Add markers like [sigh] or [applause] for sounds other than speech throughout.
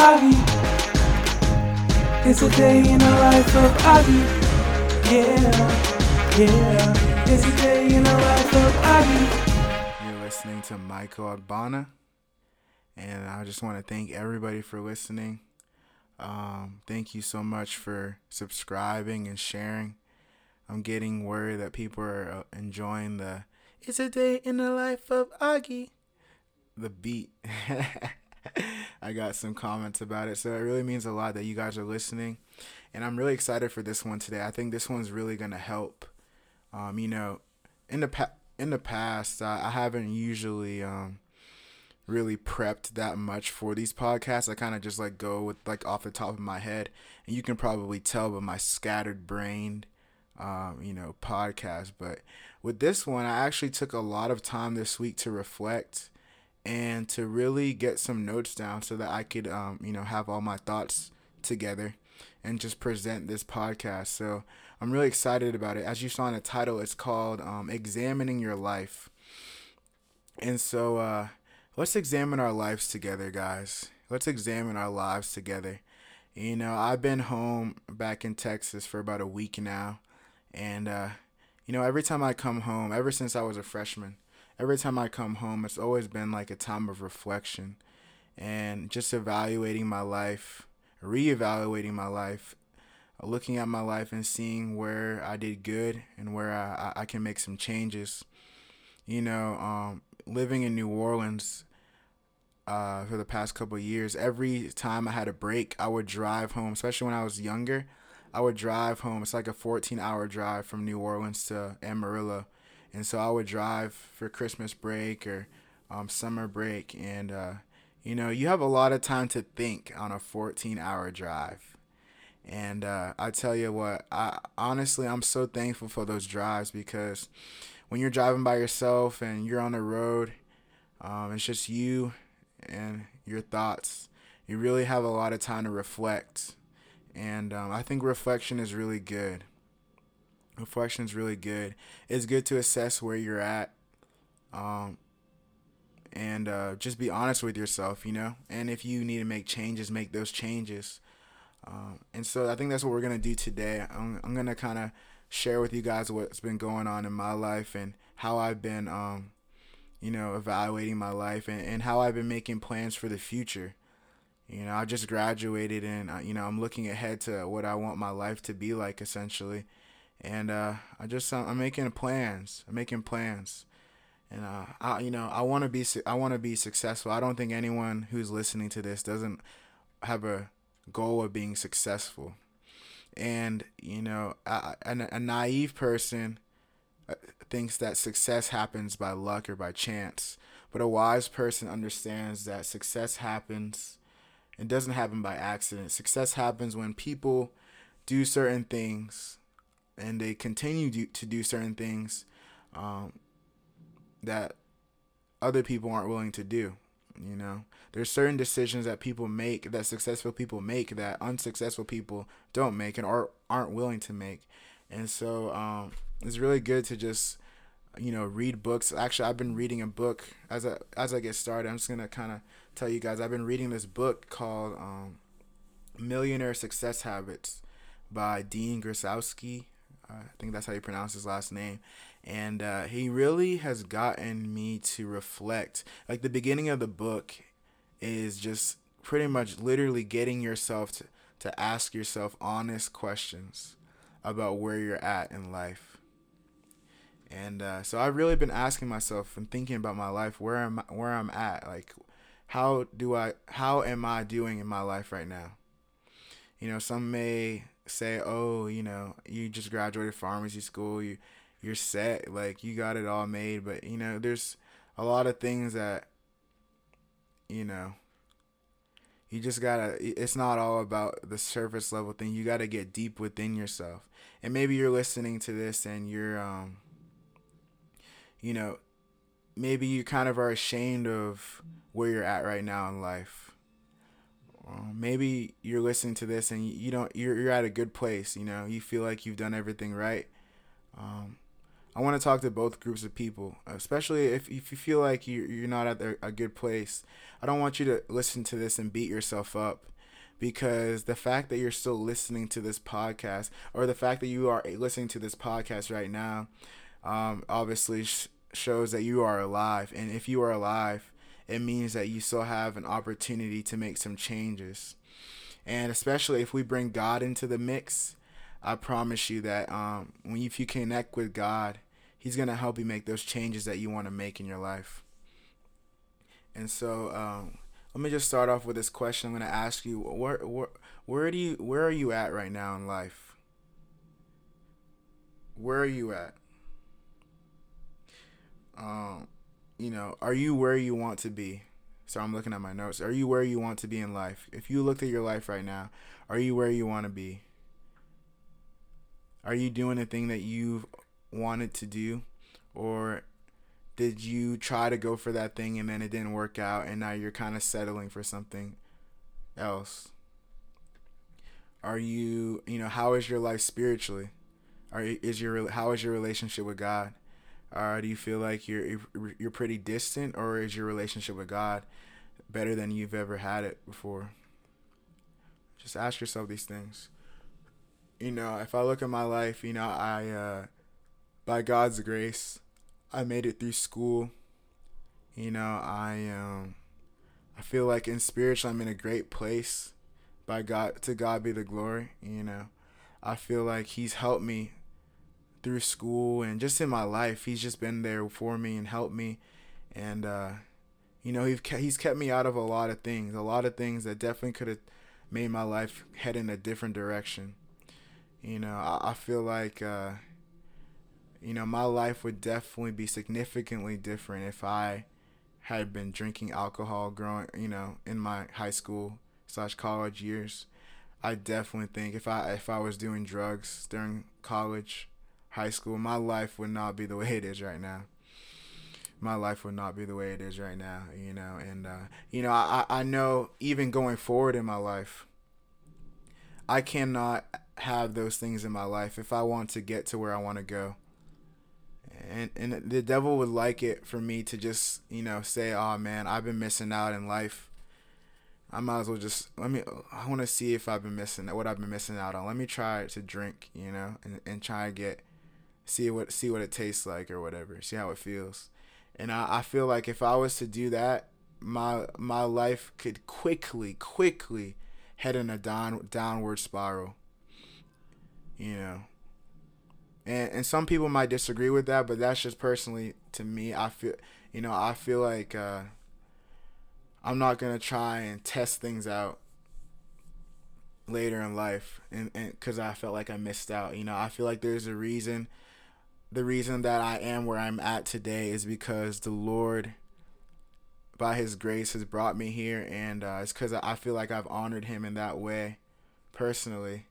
Oggy. It's a day in the life of Oggy. Yeah, yeah. It's a day in the life of Oggy. You're listening to Michael Agbana, and I just want to thank everybody for listening. Um, thank you so much for subscribing and sharing. I'm getting word that people are uh, enjoying the "It's a Day in the Life of Oggy," the beat. [laughs] I got some comments about it, so it really means a lot that you guys are listening, and I'm really excited for this one today. I think this one's really gonna help. Um, you know, in the pa- in the past, I, I haven't usually um really prepped that much for these podcasts. I kind of just like go with like off the top of my head, and you can probably tell by my scattered brain, um, you know, podcast. But with this one, I actually took a lot of time this week to reflect and to really get some notes down so that I could, um, you know, have all my thoughts together and just present this podcast. So I'm really excited about it. As you saw in the title, it's called um, Examining Your Life. And so uh, let's examine our lives together, guys. Let's examine our lives together. You know, I've been home back in Texas for about a week now. And, uh, you know, every time I come home, ever since I was a freshman, every time I come home, it's always been like a time of reflection and just evaluating my life, reevaluating my life, looking at my life and seeing where I did good and where I, I can make some changes. You know, um, living in New Orleans uh, for the past couple years, every time I had a break, I would drive home, especially when I was younger. I would drive home. It's like a 14 hour drive from New Orleans to Amarillo and so I would drive for Christmas break or um, summer break, and uh, you know, you have a lot of time to think on a 14-hour drive. And uh, I tell you what, I honestly I'm so thankful for those drives because when you're driving by yourself and you're on the road, um, it's just you and your thoughts. You really have a lot of time to reflect, and um, I think reflection is really good reflection is really good. It's good to assess where you're at, um, and uh, just be honest with yourself, you know. And if you need to make changes, make those changes. Um, and so I think that's what we're gonna do today. I'm, I'm gonna kind of share with you guys what's been going on in my life and how I've been, um, you know, evaluating my life and, and how I've been making plans for the future. You know, I just graduated and, uh, you know, I'm looking ahead to what I want my life to be like essentially and uh, I just I'm making plans. I'm making plans, and uh, I you know I want to be I want to be successful. I don't think anyone who's listening to this doesn't have a goal of being successful, and you know a, a naive person uh, thinks that success happens by luck or by chance, but a wise person understands that success happens. It doesn't happen by accident. Success happens when people do certain things and they continue to do certain things um, that other people aren't willing to do. You know, there's certain decisions that people make that successful people make that unsuccessful people don't make and are aren't willing to make. And so um, it's really good to just you know read books. Actually, I've been reading a book as I as I get started. I'm just gonna kind of tell you guys I've been reading this book called um, Millionaire Success Habits by Dean Grazowski. I think that's how you pronounce his last name. And uh, he really has gotten me to reflect. Like the beginning of the book is just pretty much literally getting yourself to, to ask yourself honest questions about where you're at in life. And uh, so I've really been asking myself and thinking about my life, where am I, where I'm at, like how do I, how am I doing in my life right now? You know, some may say, oh, you know, you just graduated pharmacy school, you you're set, like you got it all made, but you know, there's a lot of things that you know, you just gotta it's not all about the surface level thing. You gotta get deep within yourself. And maybe you're listening to this and you're um you know, maybe you kind of are ashamed of where you're at right now in life um, maybe you're listening to this and you don't you're, you're at a good place you know you feel like you've done everything right um, I want to talk to both groups of people, especially if, if you feel like you, you're not at a good place. I don't want you to listen to this and beat yourself up because the fact that you're still listening to this podcast or the fact that you are listening to this podcast right now um, obviously sh- shows that you are alive. And if you are alive, it means that you still have an opportunity to make some changes. And especially if we bring God into the mix, I promise you that um, when if you connect with God, He's gonna help you make those changes that you want to make in your life. And so, um, let me just start off with this question. I'm gonna ask you: where, where, where do you, where are you at right now in life? Where are you at? Um, you know, are you where you want to be? So I'm looking at my notes. Are you where you want to be in life? If you looked at your life right now, are you where you want to be? Are you doing the thing that you've wanted to do? Or did you try to go for that thing and then it didn't work out and now you're kind of settling for something else? Are you, you know, how is your life spiritually? Are is your how is your relationship with God? Or do you feel like you're you're pretty distant or is your relationship with God better than you've ever had it before? Just ask yourself these things you know, if I look at my life, you know, I, uh, by God's grace, I made it through school. You know, I, um, I feel like in spiritual, I'm in a great place. By God, to God be the glory. You know, I feel like He's helped me through school and just in my life. He's just been there for me and helped me, and uh, you know, he's he's kept me out of a lot of things, a lot of things that definitely could have made my life head in a different direction. You know, I, I feel like, uh, you know, my life would definitely be significantly different if I had been drinking alcohol growing, you know, in my high school slash college years. I definitely think if I if I was doing drugs during college, high school, my life would not be the way it is right now. My life would not be the way it is right now, you know, and uh, you know, I I know even going forward in my life, I cannot have those things in my life if I want to get to where I want to go. And and the devil would like it for me to just, you know, say, "Oh man, I've been missing out in life." I might as well just let me I want to see if I've been missing what I've been missing out on. Let me try to drink, you know, and and try to get see what see what it tastes like or whatever. See how it feels. And I, I feel like if I was to do that, my my life could quickly, quickly head in a down downward spiral. You know. And and some people might disagree with that, but that's just personally to me. I feel you know, I feel like uh, I'm not gonna try and test things out later in life and because I felt like I missed out. You know, I feel like there's a reason. The reason that I am where I'm at today is because the Lord by his grace has brought me here and uh, it's because i feel like i've honored him in that way personally.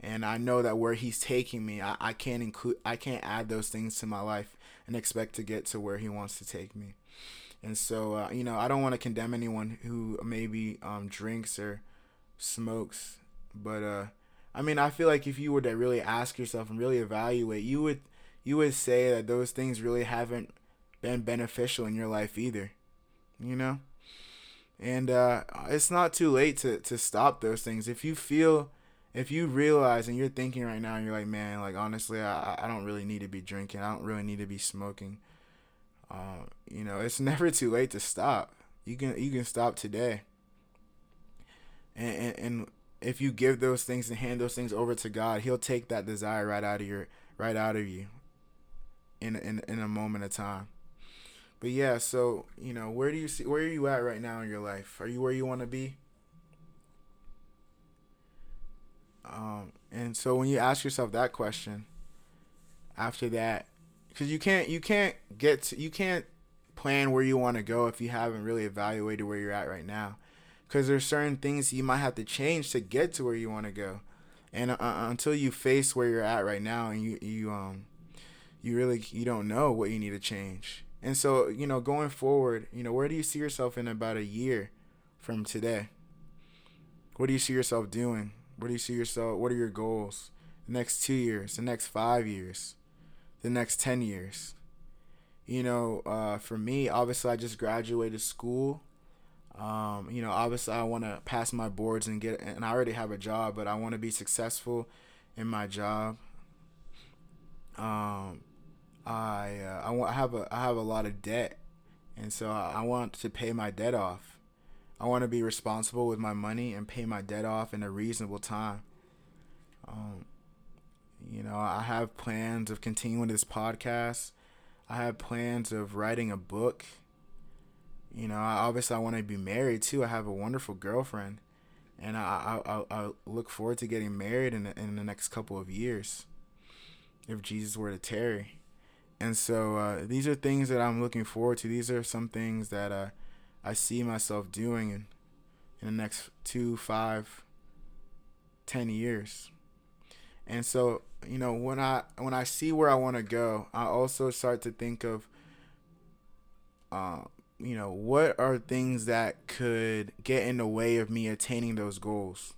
And i know that where he's taking me I, I can't include i can't add those things to my life and expect to get to where he wants to take me. And so uh, you know i don't want to condemn anyone who maybe um, drinks or smokes but uh, i mean i feel like if you were to really ask yourself and really evaluate you would you would say that those things really haven't been beneficial in your life either you know? And uh, it's not too late to, to stop those things. If you feel, if you realize and you're thinking right now, and you're like, man, like honestly, I, I don't really need to be drinking. I don't really need to be smoking. Uh, you know, it's [laughs] never too late to stop. You can you can stop today. And, and, and if you give those things and hand those things over to God, He'll take that desire right out of your right out of you. In in in a moment of time. But yeah, so you know, where do you see where are you at right now in your life? Are you where you want to be? Um, and so when you ask yourself that question, after that, because you can't you can't get to, you can't plan where you want to go if you haven't really evaluated where you're at right now, because there's certain things you might have to change to get to where you want to go, and uh, uh, until you face where you're at right now and you you um you really you don't know what you need to change and so, you know, going forward, you know, where do you see yourself in about a year from today? What do you see yourself doing? What do you see yourself? What are your goals? The next two years, the next five years, the next 10 years. You know, uh, for me, obviously, I just graduated school. Um, you know, obviously, I want to pass my boards and get, and I already have a job, but I want to be successful in my job. Um, I uh, I want I have a I have a lot of debt, and so I, I want to pay my debt off. I want to be responsible with my money and pay my debt off in a reasonable time. Um, you know, I have plans of continuing this podcast. I have plans of writing a book. You know, I, obviously I want to be married too. I have a wonderful girlfriend, and I I, I, look forward to getting married in the, in the next couple of years, if Jesus were to tarry. And so uh, these are things that I'm looking forward to. These are some things that uh, I see myself doing in in the next two, five, ten years. And so, you know, when I when I see where I want to go, I also start to think of, uh, you know, what are things that could get in the way of me attaining those goals.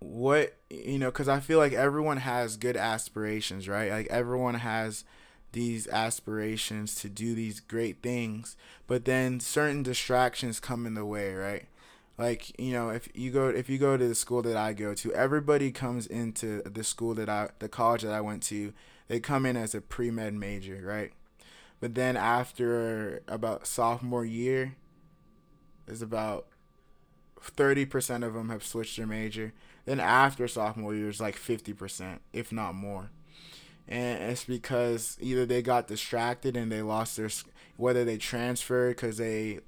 What you know, because I feel like everyone has good aspirations, right? Like everyone has these aspirations to do these great things, but then certain distractions come in the way, right? Like, you know, if you go if you go to the school that I go to, everybody comes into the school that I the college that I went to, they come in as a pre-med major, right? But then after about sophomore year, is about 30% of them have switched their major. Then after sophomore year, it's like 50%, if not more and it's because either they got distracted and they lost their whether they transferred because they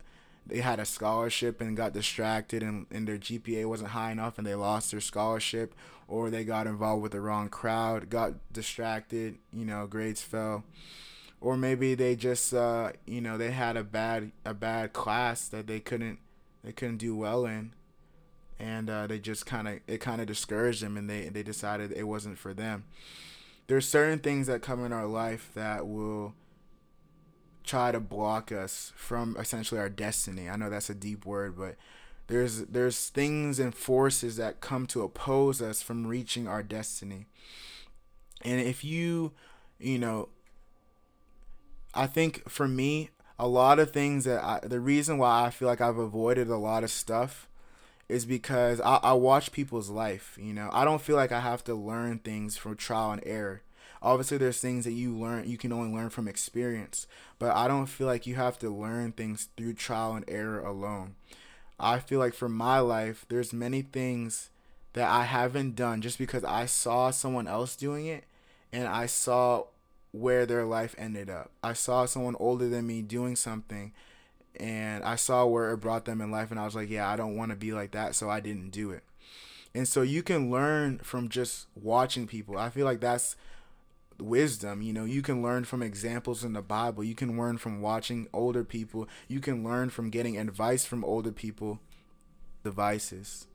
they had a scholarship and got distracted and, and their GPA wasn't high enough and they lost their scholarship or they got involved with the wrong crowd got distracted you know grades fell or maybe they just uh, you know they had a bad a bad class that they couldn't they couldn't do well in and uh, they just kind of it kind of discouraged them and they they decided it wasn't for them there's certain things that come in our life that will try to block us from essentially our destiny. I know that's a deep word, but there's there's things and forces that come to oppose us from reaching our destiny. And if you, you know, I think for me, a lot of things that I, the reason why I feel like I've avoided a lot of stuff is because I, I watch people's life. You know, I don't feel like I have to learn things from trial and error. Obviously, there's things that you learn you can only learn from experience, but I don't feel like you have to learn things through trial and error alone. I feel like for my life, there's many things that I haven't done just because I saw someone else doing it and I saw where their life ended up. I saw someone older than me doing something and I saw where it brought them in life and I was like, yeah, I don't want to be like that, so I didn't do it. And so you can learn from just watching people. I feel like that's wisdom. You know, you can learn from examples in the Bible. You can learn from watching older people. You can learn from getting advice from older people. Devices.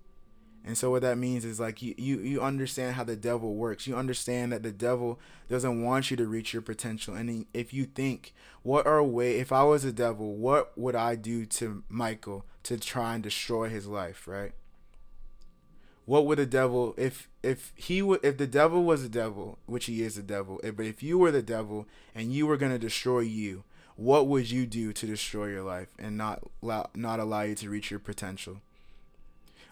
And so what that means is like you, you you understand how the devil works. You understand that the devil doesn't want you to reach your potential. And if you think, what are way if I was a devil, what would I do to Michael to try and destroy his life, right? What would the devil if if he would if the devil was a devil, which he is a devil, but if you were the devil and you were to destroy you, what would you do to destroy your life and not not allow you to reach your potential?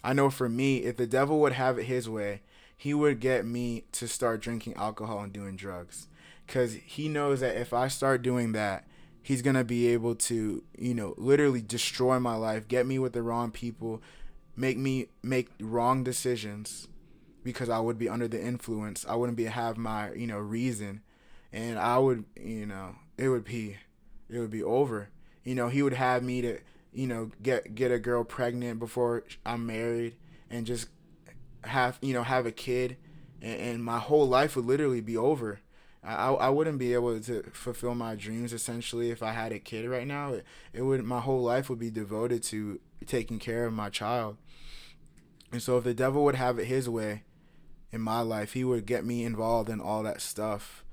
I know for me, if the devil would have it his way, he would get me to start drinking alcohol and doing drugs. Because he knows that if I start doing that, he's going to be able to, you know, literally destroy my life, get me with the wrong people, make me make wrong decisions because I would be under the influence. I wouldn't be have my, you know, reason and I would, you know, it would be it would be over. You know, he would have me to you know, get get a girl pregnant before I'm married and just have you know have a kid, and, and my whole life would literally be over. I, I wouldn't be able to fulfill my dreams essentially if I had a kid right now. It, it would my whole life would be devoted to taking care of my child. And so if the devil would have it his way in my life, he would get me involved in all that stuff.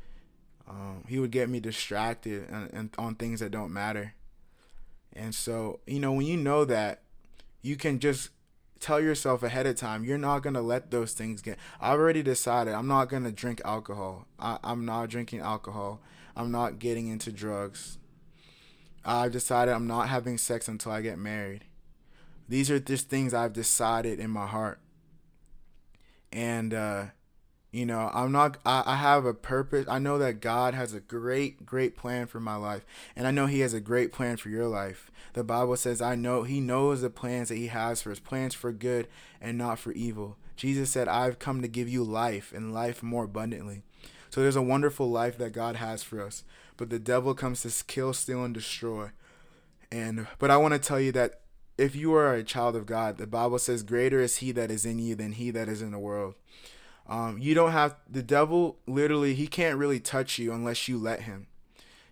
Um, he would get me distracted and, and on things that don't matter. And so, you know, when you know that, you can just tell yourself ahead of time you're not gonna let those things get. I already decided I'm not gonna drink alcohol. I, I'm not drinking alcohol. I'm not getting into drugs. I've decided I'm not having sex until I get married. These are just things I've decided in my heart. And uh you know, I'm not, I, I have a purpose. I know that God has a great, great plan for my life. And I know He has a great plan for your life. The Bible says, I know He knows the plans that He has for His plans for good and not for evil. Jesus said, I've come to give you life and life more abundantly. So there's a wonderful life that God has for us. But the devil comes to kill, steal, and destroy. And, but I want to tell you that if you are a child of God, the Bible says, Greater is He that is in you than He that is in the world. Um, you don't have the devil. Literally, he can't really touch you unless you let him.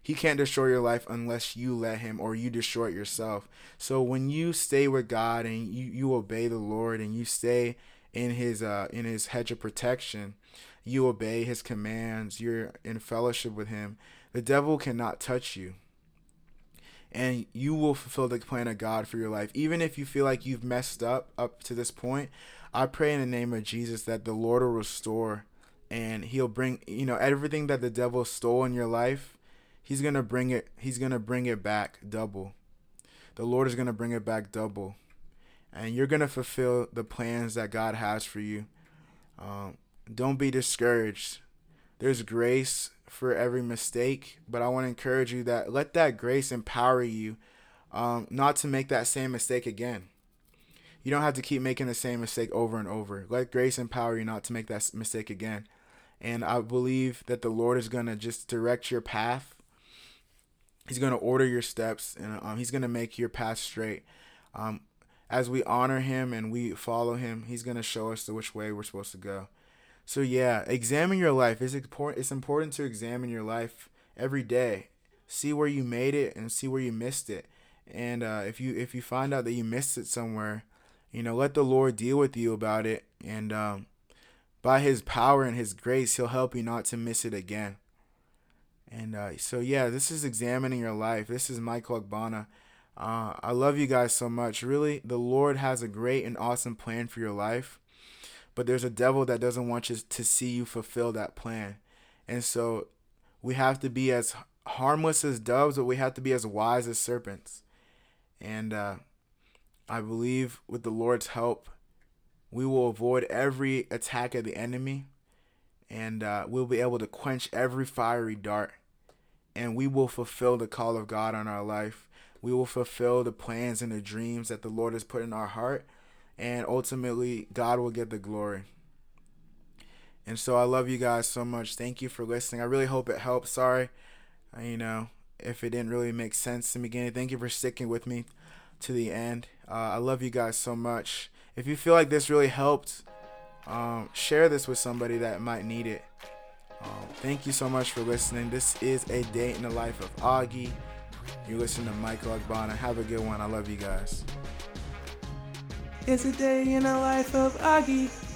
He can't destroy your life unless you let him or you destroy it yourself. So when you stay with God and you, you obey the Lord and you stay in his uh in his hedge of protection, you obey his commands, you're in fellowship with him, the devil cannot touch you. And you will fulfill the plan of God for your life. Even if you feel like you've messed up up to this point, I pray in the name of Jesus that the Lord will restore and he'll bring you know everything that the devil stole in your life he's going to bring it he's going to bring it back double. The lord is going to bring it back double. And you're going to fulfill the plans that god has for you. Um, don't be discouraged. There's grace for every mistake but i want to encourage you that let that grace empower you um, not to make that same mistake again you don't have to keep making the same mistake over and over. Let grace empower you not to make that mistake again. And I believe that the Lord is going to just direct your path. He's going to order your steps and um, He's going to make your path straight. Um, as we honor Him and we follow Him, He's going to show us the which way we're supposed to go. So yeah, examine your life. It's important. It's important to examine your life every day. See where you made it and see where you missed it. And uh, if you if you find out that you missed it somewhere, you know, let the Lord deal with you about it. And um, by his power and his grace, he'll help you not to miss it again. And uh, so, yeah, this is examining your life. This is Michael Agbana. Uh, I love you guys so much. Really, the Lord has a great and awesome plan for your life. But there's a devil that doesn't want you to see you fulfill that plan. And so we have to be as harmless as doves, but we have to be as wise as serpents. And uh, I believe with the Lord's help, we will avoid every attack of the enemy and uh, we'll be able to quench every fiery dart and we will fulfill the call of God on our life. We will fulfill the plans and the dreams that the Lord has put in our heart and ultimately God will get the glory. And so I love you guys so much. Thank you for listening. I really hope it helped. Sorry, you know, if it didn't really make sense in the beginning. Thank you for sticking with me to the end. Uh, I love you guys so much. If you feel like this really helped, um, share this with somebody that might need it. Um, thank you so much for listening. This is a day in the life of Oggy. You listen to Michael Agbana. Have a good one. I love you guys. It's a day in the life of Oggy.